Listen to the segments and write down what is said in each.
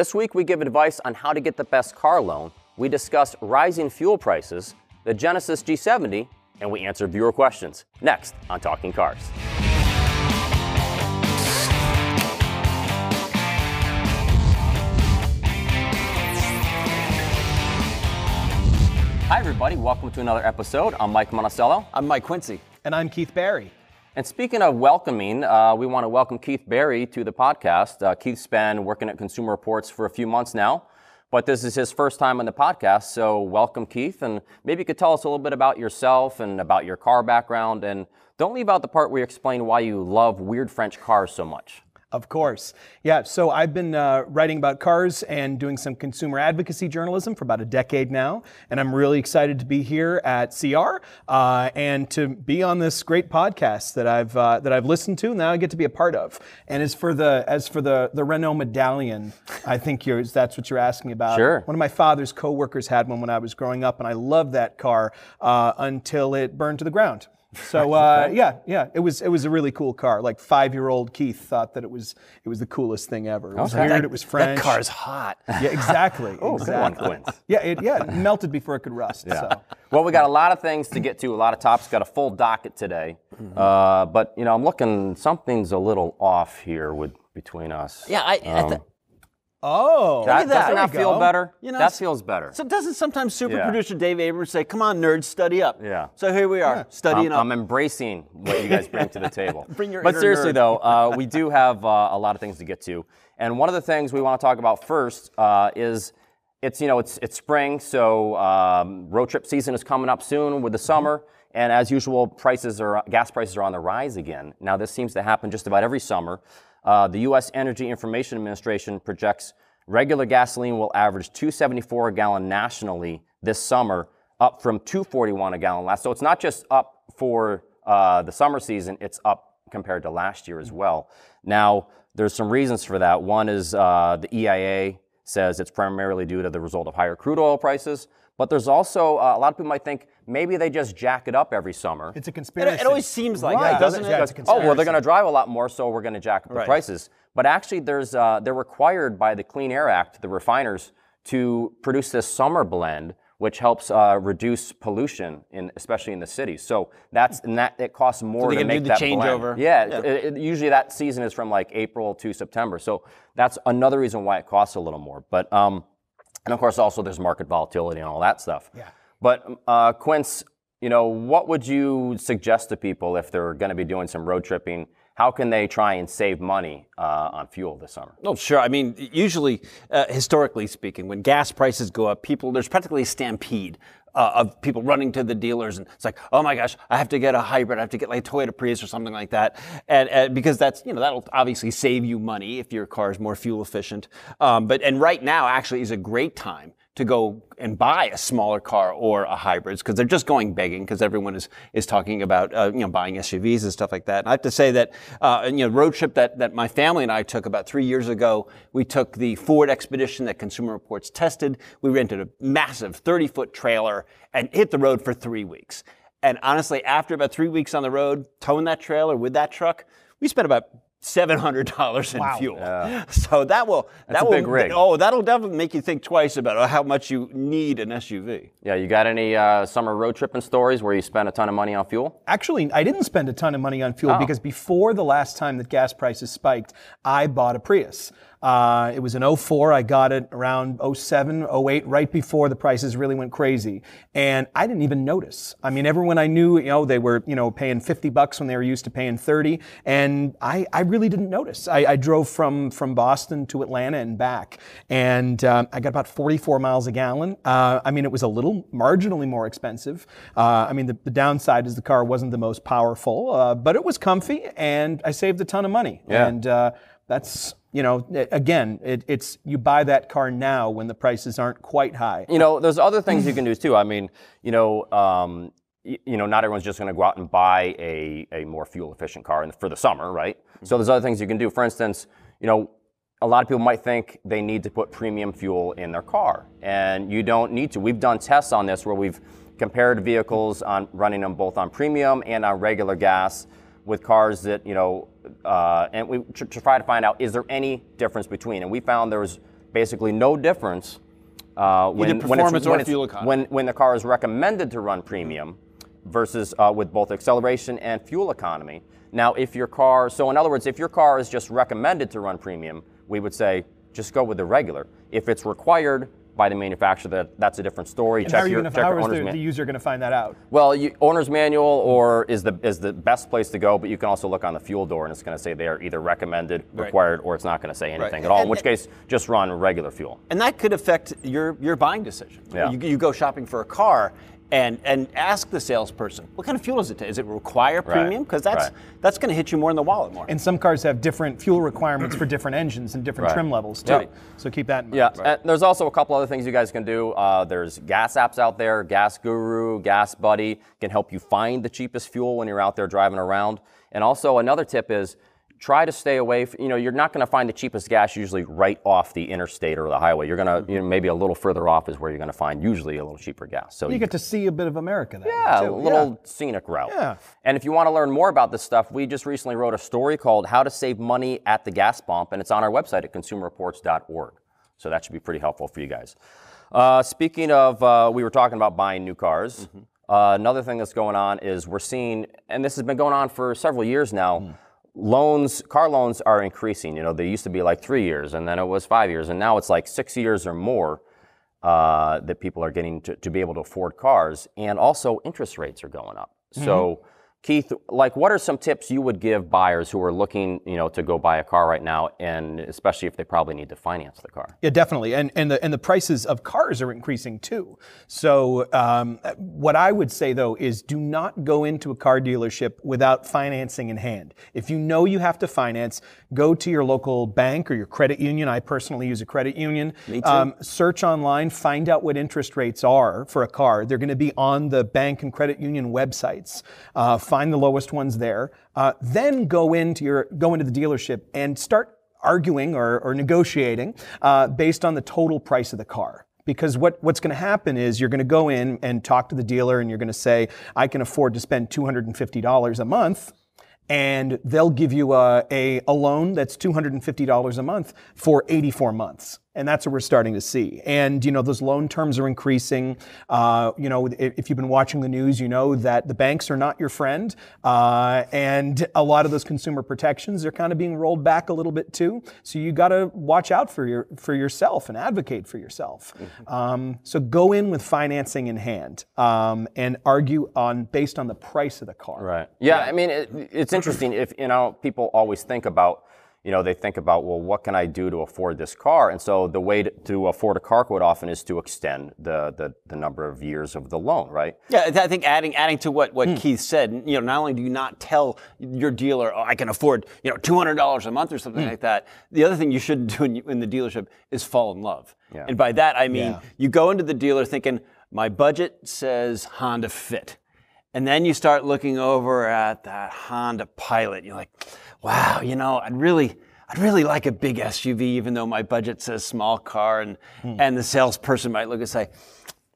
This week, we give advice on how to get the best car loan. We discuss rising fuel prices, the Genesis G70, and we answer viewer questions. Next on Talking Cars. Hi, everybody. Welcome to another episode. I'm Mike Monticello. I'm Mike Quincy. And I'm Keith Barry. And speaking of welcoming, uh, we want to welcome Keith Barry to the podcast. Uh, Keith's been working at Consumer Reports for a few months now, but this is his first time on the podcast. So, welcome, Keith. And maybe you could tell us a little bit about yourself and about your car background. And don't leave out the part where you explain why you love weird French cars so much. Of course. Yeah, so I've been uh, writing about cars and doing some consumer advocacy journalism for about a decade now, and I'm really excited to be here at CR uh, and to be on this great podcast that I've uh, that I've listened to. And now I get to be a part of. And as for the as for the the Renault Medallion, I think you're, that's what you're asking about. Sure. One of my father's coworkers had one when I was growing up, and I loved that car uh, until it burned to the ground. So uh, yeah, yeah, it was it was a really cool car. Like five year old Keith thought that it was it was the coolest thing ever. It was Okay. weird. That- it was French. That car's hot. Yeah, exactly. Oh, good one, exactly. Quince. Yeah, it yeah it melted before it could rust. So. Well, we got a lot of things to get to, a lot of tops. Got a full docket today, uh, but you know, I'm looking. Something's a little off here with between us. Yeah, I, I th- Oh, that, at that. doesn't There that feel go. better? You know, that feels better. so doesn't sometimes super Yeah. producer Dave Abrams say, "Come on, nerds, study up." Yeah. So here we are, studying I'm, up. I'm embracing what you guys bring to the table. Bring your but inner seriously, nerd. though, uh, we do have uh, a lot of things to get to, and one of the things we want to talk about first uh, is it's you know it's it's spring, so um, road trip season is coming up soon with the summer, and as usual, prices are gas prices are on the rise again. Now, this seems to happen just about every summer. Uh, the U.S. Energy Information Administration projects regular gasoline will average 274 a gallon nationally this summer, up from 241 a gallon last. So it's not just up for uh, the summer season; it's up compared to last year as well. Now, there's some reasons for that. One is uh, the EIA says it's primarily due to the result of higher crude oil prices. But there's also uh, a lot of people might think maybe they just jack it up every summer. it's a conspiracy. it always seems like Right. that, doesn't Yeah, it? it's a oh well, they're going to drive a lot more, so we're going to jack up the Right. prices. But actually, there's uh, they're required by the Clean Air Act, the refiners, to produce this summer blend, which helps uh, reduce pollution, in especially in the cities. So that's and that it costs more they to can do make the that blend. changeover? Yeah, Yeah. it- it- usually that season is from like April to September. So that's another reason why it costs a little more. But um, and of course, also there's market volatility and all that stuff. Yeah. But uh, Quince, you know, what would you suggest to people if they're going to be doing some road tripping? How can they try and save money uh, on fuel this summer? Oh, sure. I mean, usually, uh, historically speaking, when gas prices go up, people there's practically a stampede uh, of people running to the dealers, and it's like, oh my gosh, I have to get a hybrid, I have to get like a Toyota Prius or something like that, and, and because that's you know that'll obviously save you money if your car is more fuel efficient. Um, but and right now actually is a great time to go and buy a smaller car or a hybrid because they're just going begging because everyone is is talking about uh, you know buying SUVs and stuff like that. And I have to say that uh, you know road trip that that my family and I took about three years ago. We took the Ford Expedition that Consumer Reports tested. We rented a massive 30 foot trailer and hit the road for three weeks. And honestly, after about three weeks on the road, towing that trailer with that truck, we spent about seven hundred dollars in fuel. So that will that a will big rig. oh that'll definitely make you think twice about how much you need an SUV. Yeah, you got any uh, summer road tripping stories where you spent a ton of money on fuel? Actually, I didn't spend a ton of money on fuel Oh. because before the last time that gas prices spiked, I bought a Prius. Uh, it was an 04. I got it around 07, 08, right before the prices really went crazy. And I didn't even notice. I mean, everyone I knew, you know, they were, you know, paying 50 bucks when they were used to paying 30. And I, I really didn't notice. I, I drove from, from Boston to Atlanta and back. And um, I got about 44 miles a gallon. Uh, I mean, it was a little marginally more expensive. Uh, I mean, the, the downside is the car wasn't the most powerful, uh, but it was comfy and I saved a ton of money. Yeah. And uh, that's, you know, again, it, it's you buy that car now when the prices aren't quite high. You know, there's other things you can do too. I mean, you know, um, y- you know, not everyone's just going to go out and buy a, a more fuel efficient car the, for the summer, right? So there's other things you can do. For instance, you know, a lot of people might think they need to put premium fuel in their car, and you don't need to. We've done tests on this where we've compared vehicles on running them both on premium and on regular gas with cars that you know, uh, and we tr- to try to find out is there any difference between. And we found there was basically no difference uh, when, when, performance it's, or when, it's- fuel economy. when when the car is recommended to run premium versus uh, with both acceleration and fuel economy. Now, if your car, so in other words, if your car is just recommended to run premium, we would say just go with the regular. If it's required by the manufacturer, that, that's a different story. And check how your, gonna, check how your owner's the, man- the user going to find that out? well, you, owner's manual or is the is the best place to go, but you can also look on the fuel door and it's going to say they are either recommended, required, or it's not going to say anything at all. In which case, just run regular fuel. And that could affect your, your buying decision. Yeah. You, you go shopping for a car and, and ask the salesperson, what kind of fuel does it take? Does it require premium? Because that's, right. that's going to hit you more in the wallet more. And some cars have different fuel requirements for different engines and different Right. trim levels too. Right. So keep that in mind. Yeah, and there's also a couple other things you guys can do. Uh, there's gas apps out there. Gas Guru, Gas Buddy can help you find the cheapest fuel when you're out there driving around. And also another tip is try to stay away. f you know, you're not going to find the cheapest gas usually right off the interstate or the highway. You're going to, you know, maybe a little further off is where you're going to find usually a little cheaper gas. So You get to see a bit of America that yeah, a little scenic route. Yeah. And if you want to learn more about this stuff, we just recently wrote a story called How to Save Money at the Gas Pump, and it's on our website at consumerreports.org. So that should be pretty helpful for you guys. Uh, speaking of, uh, we were talking about buying new cars. Uh, another thing that's going on is we're seeing, and this has been going on for several years now. Loans, car loans are increasing. You know, they used to be like three years, and then it was five years, and now it's like six years or more uh, that people are getting to, to be able to afford cars, and also interest rates are going up. So, Keith, like, what are some tips you would give buyers who are looking, you know, to go buy a car right now, and especially if they probably need to finance the car? Yeah, definitely, and and the and the prices of cars are increasing too. So um, what I would say though is do not go into a car dealership without financing in hand. If you know you have to finance, go to your local bank or your credit union. I personally use a credit union. Me too. search online, find out what interest rates are for a car. They're going to be on the bank and credit union websites. Uh, find the lowest ones there. Uh, then go into your go into the dealership and start arguing or, or negotiating uh, based on the total price of the car. Because what, what's going to happen is you're going to go in and talk to the dealer and you're going to say, I can afford to spend $250 a month. And they'll give you a, a, a loan that's $250 a month for 84 months. And that's what we're starting to see. And, you know, those loan terms are increasing. Uh, you know, if, you've been watching the news, you know that the banks are not your friend. Uh, and a lot of those consumer protections are kind of being rolled back a little bit too. So you got to watch out for your, for yourself and advocate for yourself. Um, so go in with financing in hand um, and argue on based on the price of the car. Right. Yeah, I mean, it, it's interesting if, you know, people always think about, you know, they think about, well, what can I do to afford this car? And so the way to, to afford a car quite often is to extend the, the, the number of years of the loan, right? Yeah, I think adding adding to what, what hmm. Keith said, you know, not only do you not tell your dealer, oh, I can afford, you know, two hundred dollars a month or something hmm. like that. The other thing you shouldn't do in, in the dealership is fall in love. Yeah. And by that I mean Yeah. you go into the dealer thinking, my budget says Honda Fit. And then you start looking over at that Honda Pilot. You're like, wow, you know, I'd really, I'd really like a big SUV, even though my budget says small car. And hmm. and the salesperson might look and say,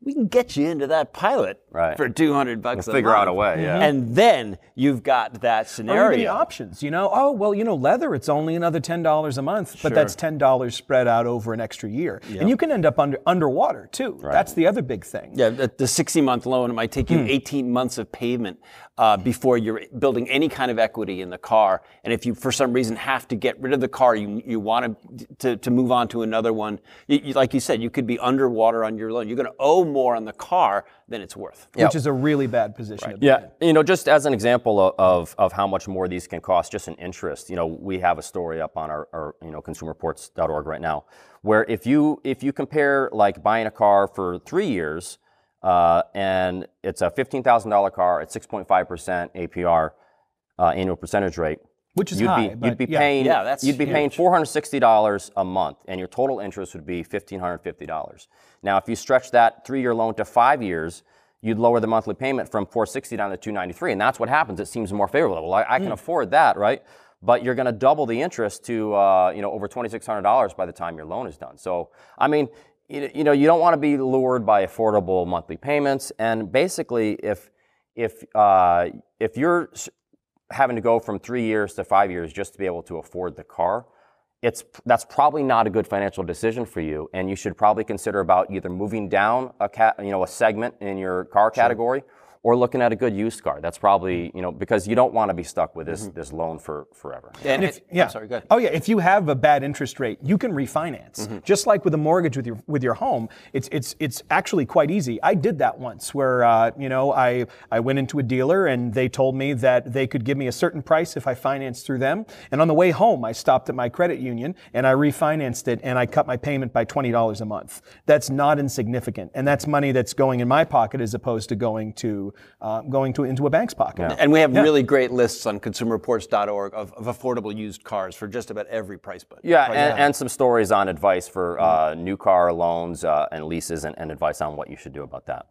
we can get you into that Pilot Right. for 200 bucks. We'll figure out a way, yeah. And then you've got that scenario. even the options, you know, oh, well, you know, leather, it's only another $10 a month, but that's $10 spread out over an extra year. And you can end up under underwater too. That's the other big thing. Yeah, the, the 60 month loan, it might take Hmm. you 18 months of payment uh, before you're building any kind of equity in the car. And if you, for some reason, have to get rid of the car, you, you want to, to, to move on to another one, you, you- like you said, you could be underwater on your loan. You're going to owe more on the car than it's worth. Which is a really bad position to be Yeah, you know, just as an example of, of, of how much more these can cost, just in interest, you know, we have a story up on our, our you know, consumerreports.org right now, where if you if you compare like buying a car for three years, uh, and it's a fifteen thousand dollar car at six point five percent APR, uh, annual percentage rate, Which is you'd high, be but you'd be yeah. paying Yeah, that's you'd be paying four hundred sixty dollars a month, and your total interest would be fifteen hundred fifty dollars. Now, if you stretch that three-year loan to five years, you'd lower the monthly payment from four sixty down to two ninety three, and that's what happens. It seems more favorable. I, I can afford that, right? But you're going to double the interest to uh, you know over twenty six hundred dollars by the time your loan is done. So, I mean. You know, you don't want to be lured by affordable monthly payments, and basically, if if uh, if you're having to go from three years to five years just to be able to afford the car, it's that's probably not a good financial decision for you, and you should probably consider about either moving down a cat, you know, a segment in your car category, or looking at a good used car. That's probably you know because you don't want to be stuck with this this loan for forever. And if, if, yeah. I'm sorry, go ahead. Oh yeah, if you have a bad interest rate, you can refinance. Mm-hmm. Just like with a mortgage with your with your home, it's it's it's actually quite easy. I did that once, where uh, you know I I went into a dealer and they told me that they could give me a certain price if I financed through them. And on the way home, I stopped at my credit union and I refinanced it and I cut my payment by twenty dollars a month. That's not insignificant, and that's money that's going in my pocket as opposed to going to uh, going to into a bank's pocket. And we have really great lists on consumerreports.org of, of affordable used cars for just about every price budget. Yeah, and, and some stories on advice for uh, new car loans uh, and leases, and, and advice on what you should do about that.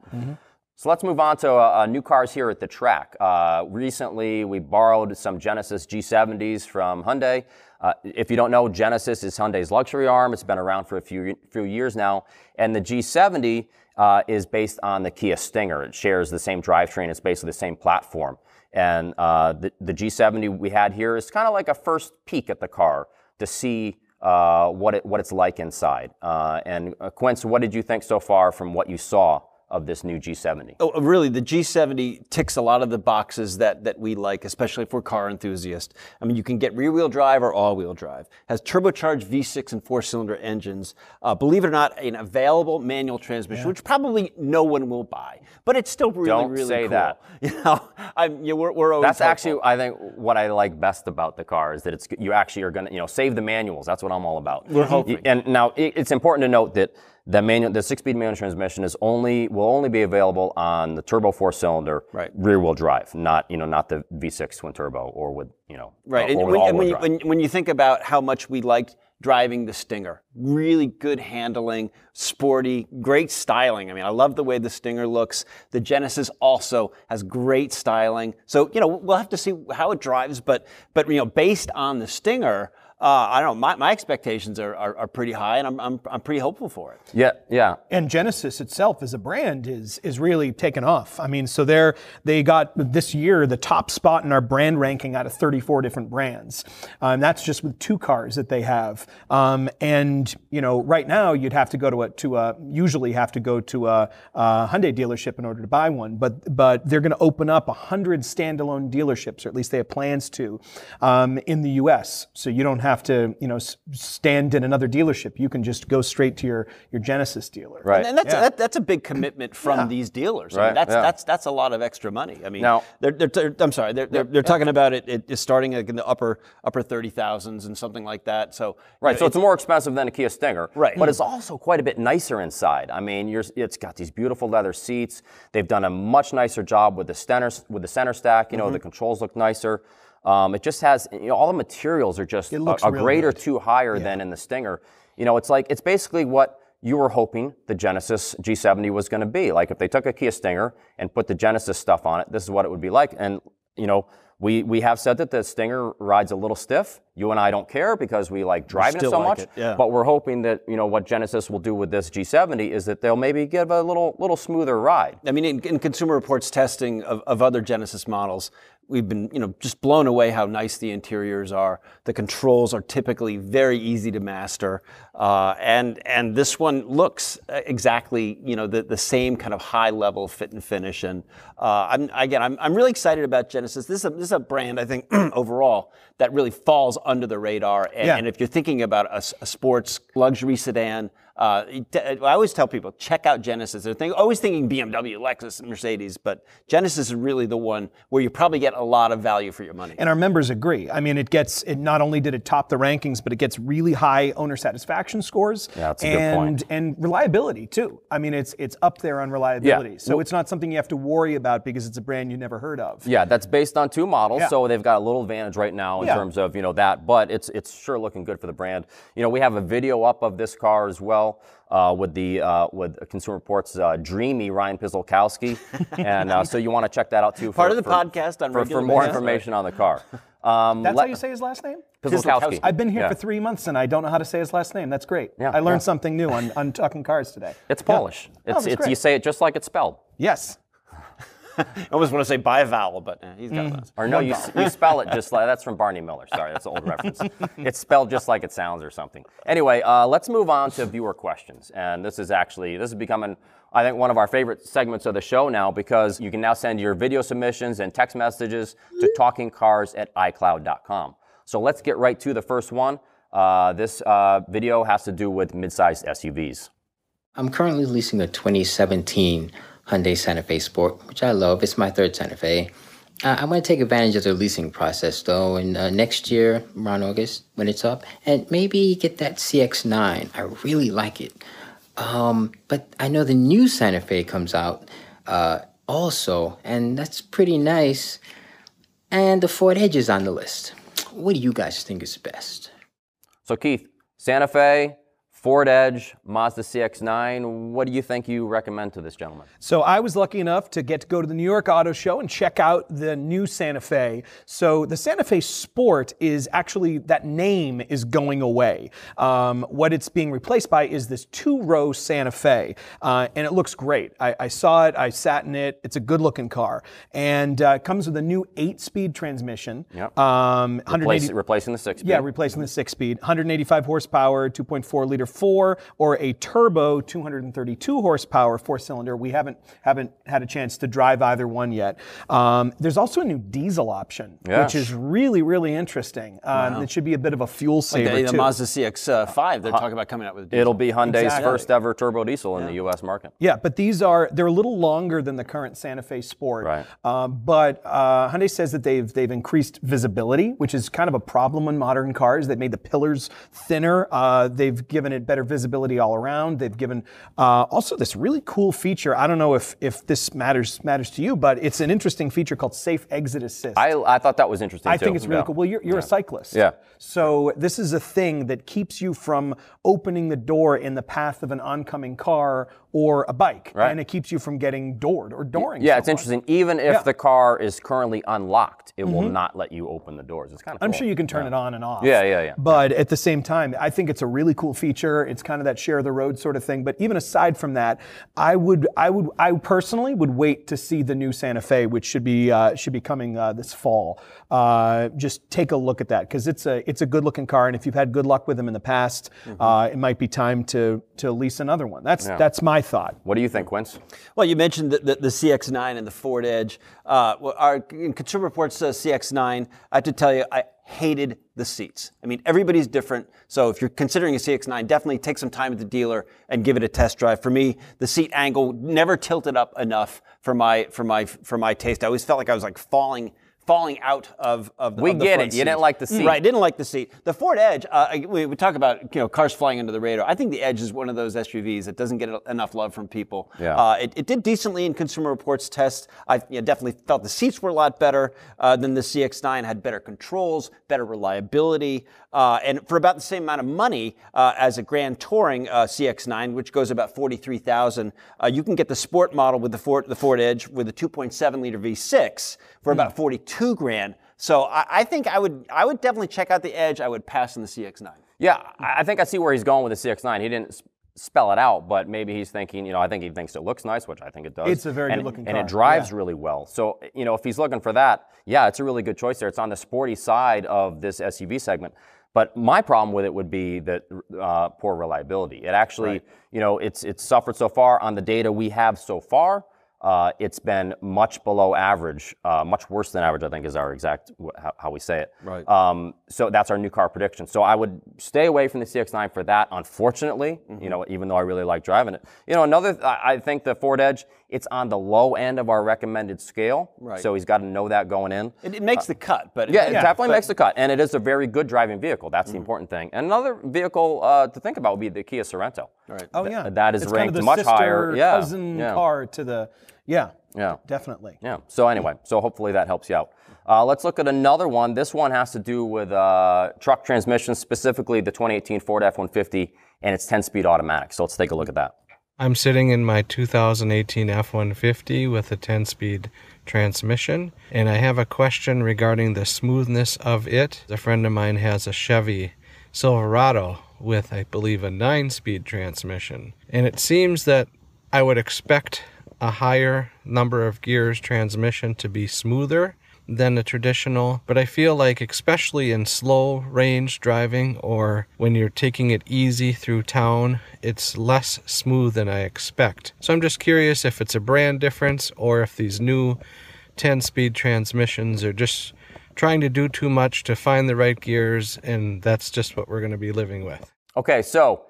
So let's move on to uh, uh, new cars here at the track. Uh, recently, we borrowed some Genesis G70s from Hyundai. Uh, if you don't know, Genesis is Hyundai's luxury arm. It's been around for a few few years now, and the G70 uh, is based on the Kia Stinger. It shares the same drivetrain. It's basically the same platform. And uh, the, the G70 we had here is kind of like a first peek at the car to see what it what it's like inside. And Quince, what did you think so far from what you saw of this new G70? Oh, really, the G70 ticks a lot of the boxes that, that we like, especially if we're car enthusiasts. I mean, you can get rear-wheel drive or all-wheel drive. Has turbocharged V6 and four-cylinder engines. Uh, believe it or not, an available manual transmission, which probably no one will buy, but it's still really, Don't really say cool. that. You know, I'm, you know, we're, we're always That's actually. I think, what I like best about the car is that it's you actually are going to, you know, save the manuals. That's what I'm all about. We're hoping. And now it's important to note that the manual, the six-speed manual transmission is only will only be available on the turbo four-cylinder Right. rear-wheel drive, not you know not the V6 twin turbo or with you know Right. uh, And when, and when, you, when, when you think about how much we liked driving the Stinger, really good handling, sporty, great styling. I mean, I love the way the Stinger looks. The Genesis also has great styling. So, you know, we'll have to see how it drives, but, but you know, based on the Stinger, uh, I don't know, my, my expectations are, are, are pretty high and I'm, I'm, I'm pretty hopeful for it. yeah, yeah. and Genesis itself as a brand is is really taken off. I mean, so they're they got this year the top spot in our brand ranking out of 34 different brands. Um, that's just with two cars that they have. Um, and you know, right now you'd have to go to a to a usually have to go to a, a Hyundai dealership in order to buy one. But but they're going to open up hundred standalone dealerships, or at least they have plans to, um, in the U.S. So you don't have to you know stand in another dealership. You can just go straight to your your Genesis dealer. Right. And that's, that, that's a big commitment from these dealers. I mean, Right, that's, yeah. that's, that's a lot of extra money. I mean, Now- they're, they're, they're- I'm sorry, they're, they're, they're talking about it, it is starting like in the upper, upper 30,000s and something like that. So, Right, so it's more expensive than a Kia Stinger. Right. But it's also quite a bit nicer inside. I mean, you're, it's got these beautiful leather seats. They've done a much nicer job with the center with the center stack. You know, Mm-hmm. the controls look nicer. Um, it just has, you know, all the materials are just a, a grade or two higher than in the Stinger. You know, it's like it's basically what you were hoping the Genesis G70 was going to be. Like if they took a Kia Stinger and put the Genesis stuff on it, this is what it would be like. And you know, we we have said that the Stinger rides a little stiff. You and I don't care because we like driving it so like much. it, yeah. But we're hoping that you know what Genesis will do with this G70 is that they'll maybe give a little little smoother ride. I mean, in, in Consumer Reports testing of, of other Genesis models, we've been, you know, just blown away how nice the interiors are. The controls are typically very easy to master, uh, and and this one looks uh, exactly, you know, the, the same kind of high level fit and finish. And uh, I'm again, I'm, I'm really excited about Genesis. This is a, this is a brand I think overall that really falls under the radar. And, Yeah. and if you're thinking about a sports luxury sedan. Uh, I always tell people check out Genesis. They're think, always thinking BMW, Lexus, Mercedes, but Genesis is really the one where you probably get a lot of value for your money. And our members agree. I mean, it gets it not only did it top the rankings, but it gets really high owner satisfaction scores. Yeah, that's a good and point. and reliability too. I mean, it's it's up there on reliability. Yeah. So it's not something you have to worry about because it's a brand you never heard of. Yeah, that's based on two models, Yeah. so they've got a little advantage right now in Yeah. terms of you know that. But it's it's sure looking good for the brand. You know, we have a video up of this car as well. Uh, with the uh, with Consumer Reports uh, dreamy Ryan Pszczolkowski, and uh, so you want to check that out too. For, Part of the for- podcast on for, for more basis. information on the car. Um, That's let- how you say his last name? Pszczolkowski. I've been here Yeah. for three months and I don't know how to say his last name. That's great. Yeah, I learned yeah. something new on, on talking cars today. It's Yeah. Polish. Oh, It's, that's it's you say it just like it's spelled. Yes. I almost want to say bivalve, but eh, he's got Mm. those. Or no, you, you spell it just like that's from Barney Miller. Sorry, that's an old reference. It's spelled just like it sounds or something. Anyway, uh, let's move on to viewer questions. And this is actually this is becoming I think one of our favorite segments of the show now because you can now send your video submissions and text messages to talkingcars at iCloud.com. So let's get right to the first one. Uh, this uh, video has to do with mid-sized SUVs. I'm currently leasing a 2017 Hyundai Santa Fe Sport, which I love. It's my third Santa Fe. Uh, I'm going to take advantage of the leasing process, though, and uh, next year, around August, when it's up, and maybe get that CX9. I really like it. Um, but I know the new Santa Fe comes out uh, also, and that's pretty nice. And the Ford Edge is on the list. What do you guys think is best? So Keith, Santa Fe, Ford Edge, Mazda CX-9. What do you think you recommend to this gentleman? So I was lucky enough to get to go to the New York Auto Show and check out the new Santa Fe. So the Santa Fe Sport is actually that name is going away. Um, what it's being replaced by is this two-row Santa Fe, uh, and it looks great. I, I saw it. I sat in it. It's a good-looking car, and uh, it comes with a new eight-speed transmission. Yep. Um, Replace, replacing the six-speed. yeah, replacing the six speed, 185 horsepower, 2.4 liter four, or a turbo 232 horsepower four cylinder. We haven't haven't had a chance to drive either one yet. Um, there's also a new diesel option, Yeah. which is really really interesting. Um, It should be a bit of a fuel saver The, the too. Mazda CX-5, they're talking about coming out with. a diesel. It'll be Hyundai's Exactly. first ever turbo diesel in the U.S. market. Yeah, but these are they're a little longer than the current Santa Fe Sport. Right. Um, but uh, Hyundai says that they've they've increased visibility, which is kind of a problem in modern cars. They've made the pillars thinner. Uh, they've given it better visibility all around. They've given uh, also this really cool feature. I don't know if if this matters matters to you, but it's an interesting feature called Safe Exit Assist. I, I thought that was interesting I too. think it's really Yeah. cool. Well, you're, you're a cyclist. Yeah. So this is a thing that keeps you from opening the door in the path of an oncoming car or a bike, Right. and it keeps you from getting doored or dooring. Yeah, it's interesting. Even if Yeah. Mm-hmm. the car is currently unlocked, it will not let you open the doors. It's kind of. I'm sure you can turn it on and off. Yeah, yeah, yeah. But at the same time, I think it's a really cool feature. It's kind of that share the road sort of thing. But even aside from that, I would, I would, I personally would wait to see the new Santa Fe, which should be uh, should be coming uh, this fall. Uh, just take a look at that because it's a it's a good looking car, and if you've had good luck with them in the past, Mm-hmm. uh, it might be time to to lease another one. That's that's my thought. What do you think, Quince? Well, you mentioned the, the, the CX-9 and the Ford Edge. Uh, our Consumer Reports uh, CX-9. I have to tell you, I hated the seats. I mean, everybody's different. So if you're considering a CX-9, definitely take some time at the dealer and give it a test drive. For me, the seat angle never tilted up enough for my for my for my taste. I always felt like I was like falling. Falling out of, of the We of the get it. You didn't seat. like the seat. Right, didn't like the seat. The Ford Edge, uh, we, we talk about you know cars flying under the radar. I think the Edge is one of those SUVs that doesn't get enough love from people. Yeah. Uh, it, it did decently in Consumer Reports test. I you know, definitely felt the seats were a lot better uh, than the CX-9. Had better controls, better reliability, uh, and for about the same amount of money uh, as a Grand Touring uh, CX-9, which goes about forty-three thousand, uh, you can get the Sport model with the Ford the Ford Edge with a 2.7 liter V6 for about forty-two grand. So I, I think I would I would definitely check out the Edge. I would pass on the CX-9. Yeah, I I think I see where he's going with the CX-9. He didn't spell it out, but maybe he's thinking, you know, I think he thinks it looks nice, which I think it does. It's a very and, good-looking And it drives yeah. really well. So, you know, if he's looking for that, yeah, it's a really good choice there. It's on the sporty side of this SUV segment. But my problem with it would be that uh, poor reliability. It actually, you know, it's it's suffered so far on the data we have so far. Uh, it's been much below average, uh, much worse than average, I think is our exact wh- how, how we say it. Right. Um, so that's our new car prediction. So I would stay away from the CX-9 for that. Unfortunately, Mm-hmm. you know, even though I really like driving it. You know, another, th- I I think the Ford Edge, it's on the low end of our recommended scale. Right. So he's got to know that going in. It, it makes the cut, but Yeah, it definitely but- makes the cut, and it is a very good driving vehicle. That's Mm-hmm. the important thing. And another vehicle uh, to think about would be the Kia Sorento. Right. Oh Th- yeah, that is it's kind of ranked the much sister, higher. Yeah, cousin yeah. car to the yeah. Yeah. Definitely. Yeah. So anyway, so hopefully that helps you out. Uh, let's look at another one. This one has to do with uh, truck transmissions, specifically the 2018 Ford F-150 and its 10-speed automatic. So let's take a look at that. I'm sitting in my 2018 F 150 with a 10 speed transmission, and I have a question regarding the smoothness of it. A friend of mine has a Chevy Silverado with, I believe, a 9 speed transmission, and it seems that I would expect a higher number of gears transmission to be smoother than a traditional, but I feel like, especially in slow range driving or when you're taking it easy through town, it's less smooth than I expect. So I'm just curious if it's a brand difference or if these new 10 speed transmissions are just trying to do too much to find the right gears, and that's just what we're going to be living with. Okay, so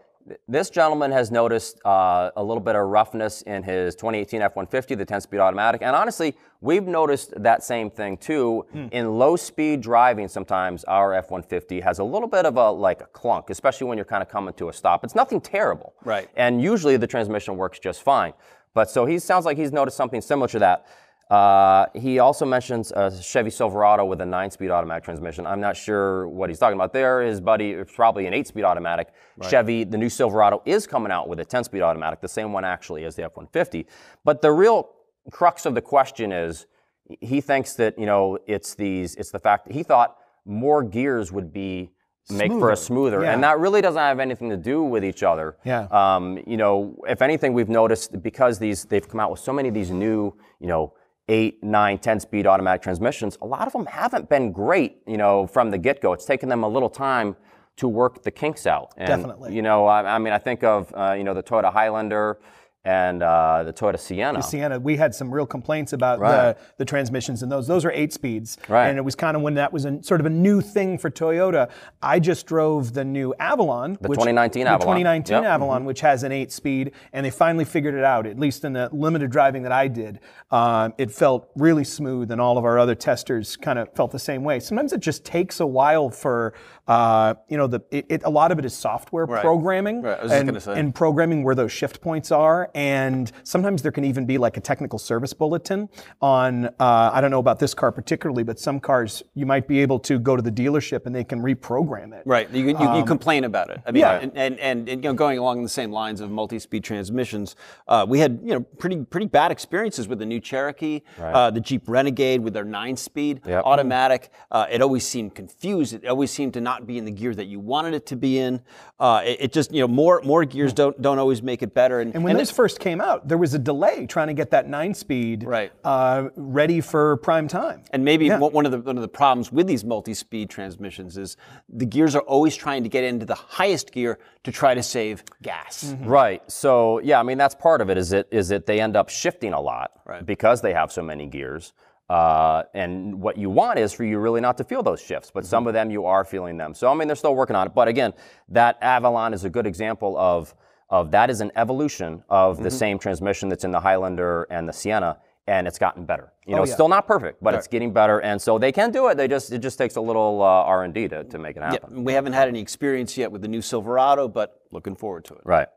this gentleman has noticed uh, a little bit of roughness in his 2018 F-150, the 10-speed automatic, and honestly, we've noticed that same thing too. In low-speed driving, sometimes our F-150 has a little bit of a like a clunk, especially when you're kind of coming to a stop. It's nothing terrible, Right. And usually the transmission works just fine. But so he sounds like he's noticed something similar to that. Uh, he also mentions a Chevy Silverado with a nine-speed automatic transmission. I'm not sure what he's talking about there. His buddy, it's probably an eight-speed automatic. Chevy, the new Silverado, is coming out with a 10-speed automatic, the same one actually as the F-150. But the real crux of the question is, he thinks that you know it's these, it's the fact that he thought more gears would be make for a smoother, yeah. and that really doesn't have anything to do with each other. Yeah. Um, you know, if anything, we've noticed because these they've come out with so many of these new, you know, eight, nine, 10 speed automatic transmissions. A lot of them haven't been great, you know, from the get go. It's taken them a little time to work the kinks out. And, Definitely. You know, I, I mean, I think of uh, you know the Toyota Highlander and uh, the Toyota Sienna. Sienna, we had some real complaints about Right. the, the transmissions in those. Those are eight speeds. Right. And it was kind of when that was a, sort of a new thing for Toyota. I just drove the new Avalon. The 2019 Avalon, the 2019 Yep. Avalon, which has an eight speed, and they finally figured it out, at least in the limited driving that I did. Um, it felt really smooth, and all of our other testers kind of felt the same way. Sometimes it just takes a while for, uh, you know, the it, it, a lot of it is software programming. Right, I was just and, and programming where those shift points are. And sometimes there can even be like a technical service bulletin on, uh, I don't know about this car particularly, but some cars you might be able to go to the dealership and they can reprogram it. Right. You, you, you complain about it. I mean, yeah. and, and, and, and, you know, going along the same lines of multi-speed transmissions, uh, we had you know pretty pretty bad experiences with the new Cherokee, uh, the Jeep Renegade with their nine-speed Yep. automatic. Uh, it always seemed confused. It always seemed to not be in the gear that you wanted it to be in. Uh, it, it just you know more more gears don't don't always make it better. And, And when those first came out, there was a delay trying to get that nine speed Right. uh, ready for prime time. And maybe one one of the one of the problems with these multi-speed transmissions is the gears are always trying to get into the highest gear to try to save gas. Right. So yeah, I mean that's part of it. Is it is it they end up shifting a lot Right. because they have so many gears. Uh, and what you want is for you really not to feel those shifts, but some of them you are feeling them. So I mean they're still working on it. But again, that Avalon is a good example of of that is an evolution of the same transmission that's in the Highlander and the Sienna, and it's gotten better. You know, it's yeah. still not perfect, but it's getting better. And so they can do it. They just it just takes a little uh, R and D to, to make it happen. We haven't had any experience yet with the new Silverado, but looking forward to it. Right.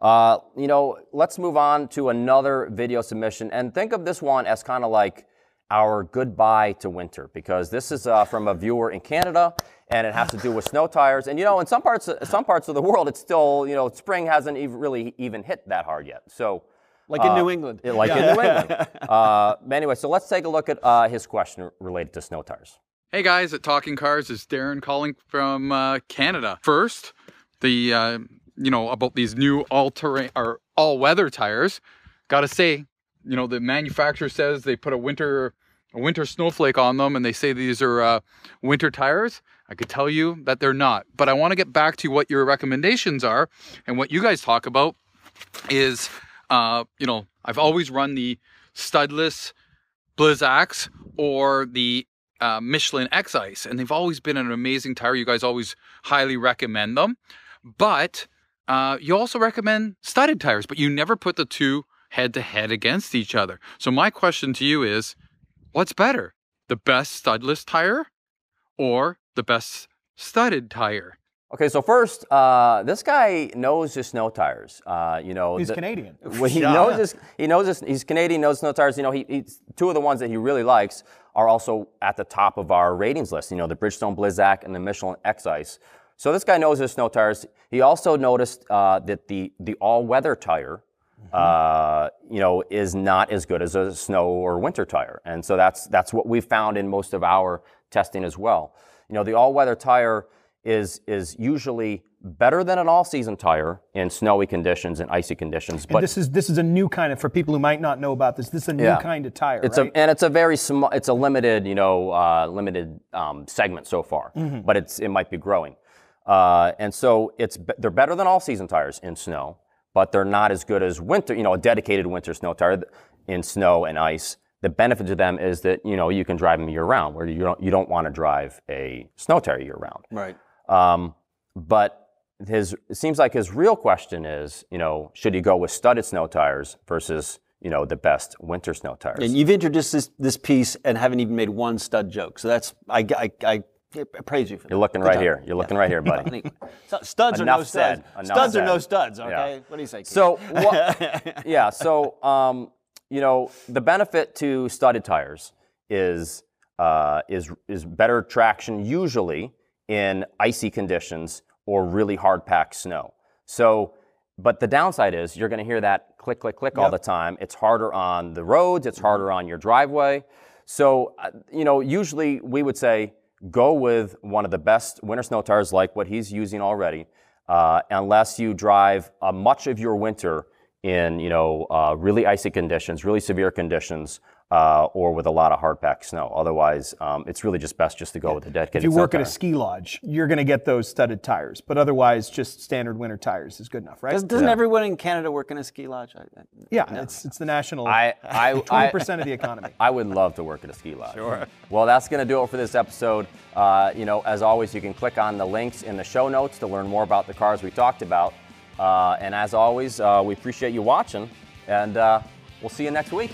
Uh, you know, let's move on to another video submission and think of this one as kind of like our goodbye to winter because this is uh, from a viewer in Canada and it has to do with snow tires. And you know, in some parts, some parts of the world, it's still you know, spring hasn't even really even hit that hard yet. So. Like in New England. yeah, Like in New England. Uh, anyway, so let's take a look at uh, his question related to snow tires. Hey guys, at Talking Cars is Darren calling from uh, Canada. First, the uh, you know about these new all-terrain or all-weather tires. Got to say, you know the manufacturer says they put a winter a winter snowflake on them, and they say these are uh, winter tires. I could tell you that they're not. But I want to get back to what your recommendations are and what you guys talk about is, uh, you know, I've always run the studless Blizzaks or the uh, Michelin X Ice, and they've always been an amazing tire. You guys always highly recommend them, but uh, you also recommend studded tires, but you never put the two head to head against each other. So my question to you is, what's better, the best studless tire or the best studded tire? Okay, so first, uh, this guy knows his snow tires. Uh, you know, He's the- Canadian. Well, he knows his, he knows his, he's Canadian, knows snow tires. You know, he, he's, two of the ones that he really likes are also at the top of our ratings list. You know, the Bridgestone Blizzak and the Michelin X Ice. So this guy knows his snow tires. He also noticed uh, that the the all-weather tire, uh, you know, is not as good as a snow or winter tire, and so that's that's what we found in most of our testing as well. You know, the all-weather tire is is usually better than an all-season tire in snowy conditions and icy conditions. But this is this is a new kind of for people who might not know about this. This is a new Yeah. kind of tire, It's right? a and it's a very small. It's a limited, you know, uh, limited um, segment so far, Mm-hmm. but it's it might be growing. Uh, and so it's they're better than all season tires in snow, but they're not as good as winter. You know, a dedicated winter snow tire in snow and ice. The benefit to them is that you know you can drive them year round, where you don't you don't want to drive a snow tire year round. Right. Um, but his it seems like his real question is, you know, should he go with studded snow tires versus you know the best winter snow tires? And you've introduced this, this piece and haven't even made one stud joke. So that's I, I, I praise you for that. You're looking Good right job. here. You're looking right here, buddy. Anyway, so studs Enough are no studs. said. Enough studs are no said. studs. Okay. Yeah. What do you say? Keith? So, what, yeah. So, um, you know, the benefit to studded tires is uh, is is better traction usually in icy conditions or really hard packed snow. So, but the downside is you're going to hear that click, click, click all the time. It's harder on the roads. It's harder on your driveway. So, uh, you know, usually we would say go with one of the best winter snow tires like what he's using already, uh, unless you drive uh, much of your winter in, you know, uh, really icy conditions, really severe conditions, uh, or with a lot of hard packed snow. Otherwise, um, it's really just best just to go with the dedicated. if you snow work at a ski lodge, you're going to get those studded tires, but otherwise, just standard winter tires is good enough, right? Does, doesn't everyone in Canada work in a ski lodge? I- I- yeah, it's it's the national I, I, twenty I, percent of the economy. I would love to work at a ski lodge. Sure. Well, that's going to do it for this episode. Uh, you know, as always, you can click on the links in the show notes to learn more about the cars we talked about. Uh, and as always, uh, we appreciate you watching, and uh, we'll see you next week.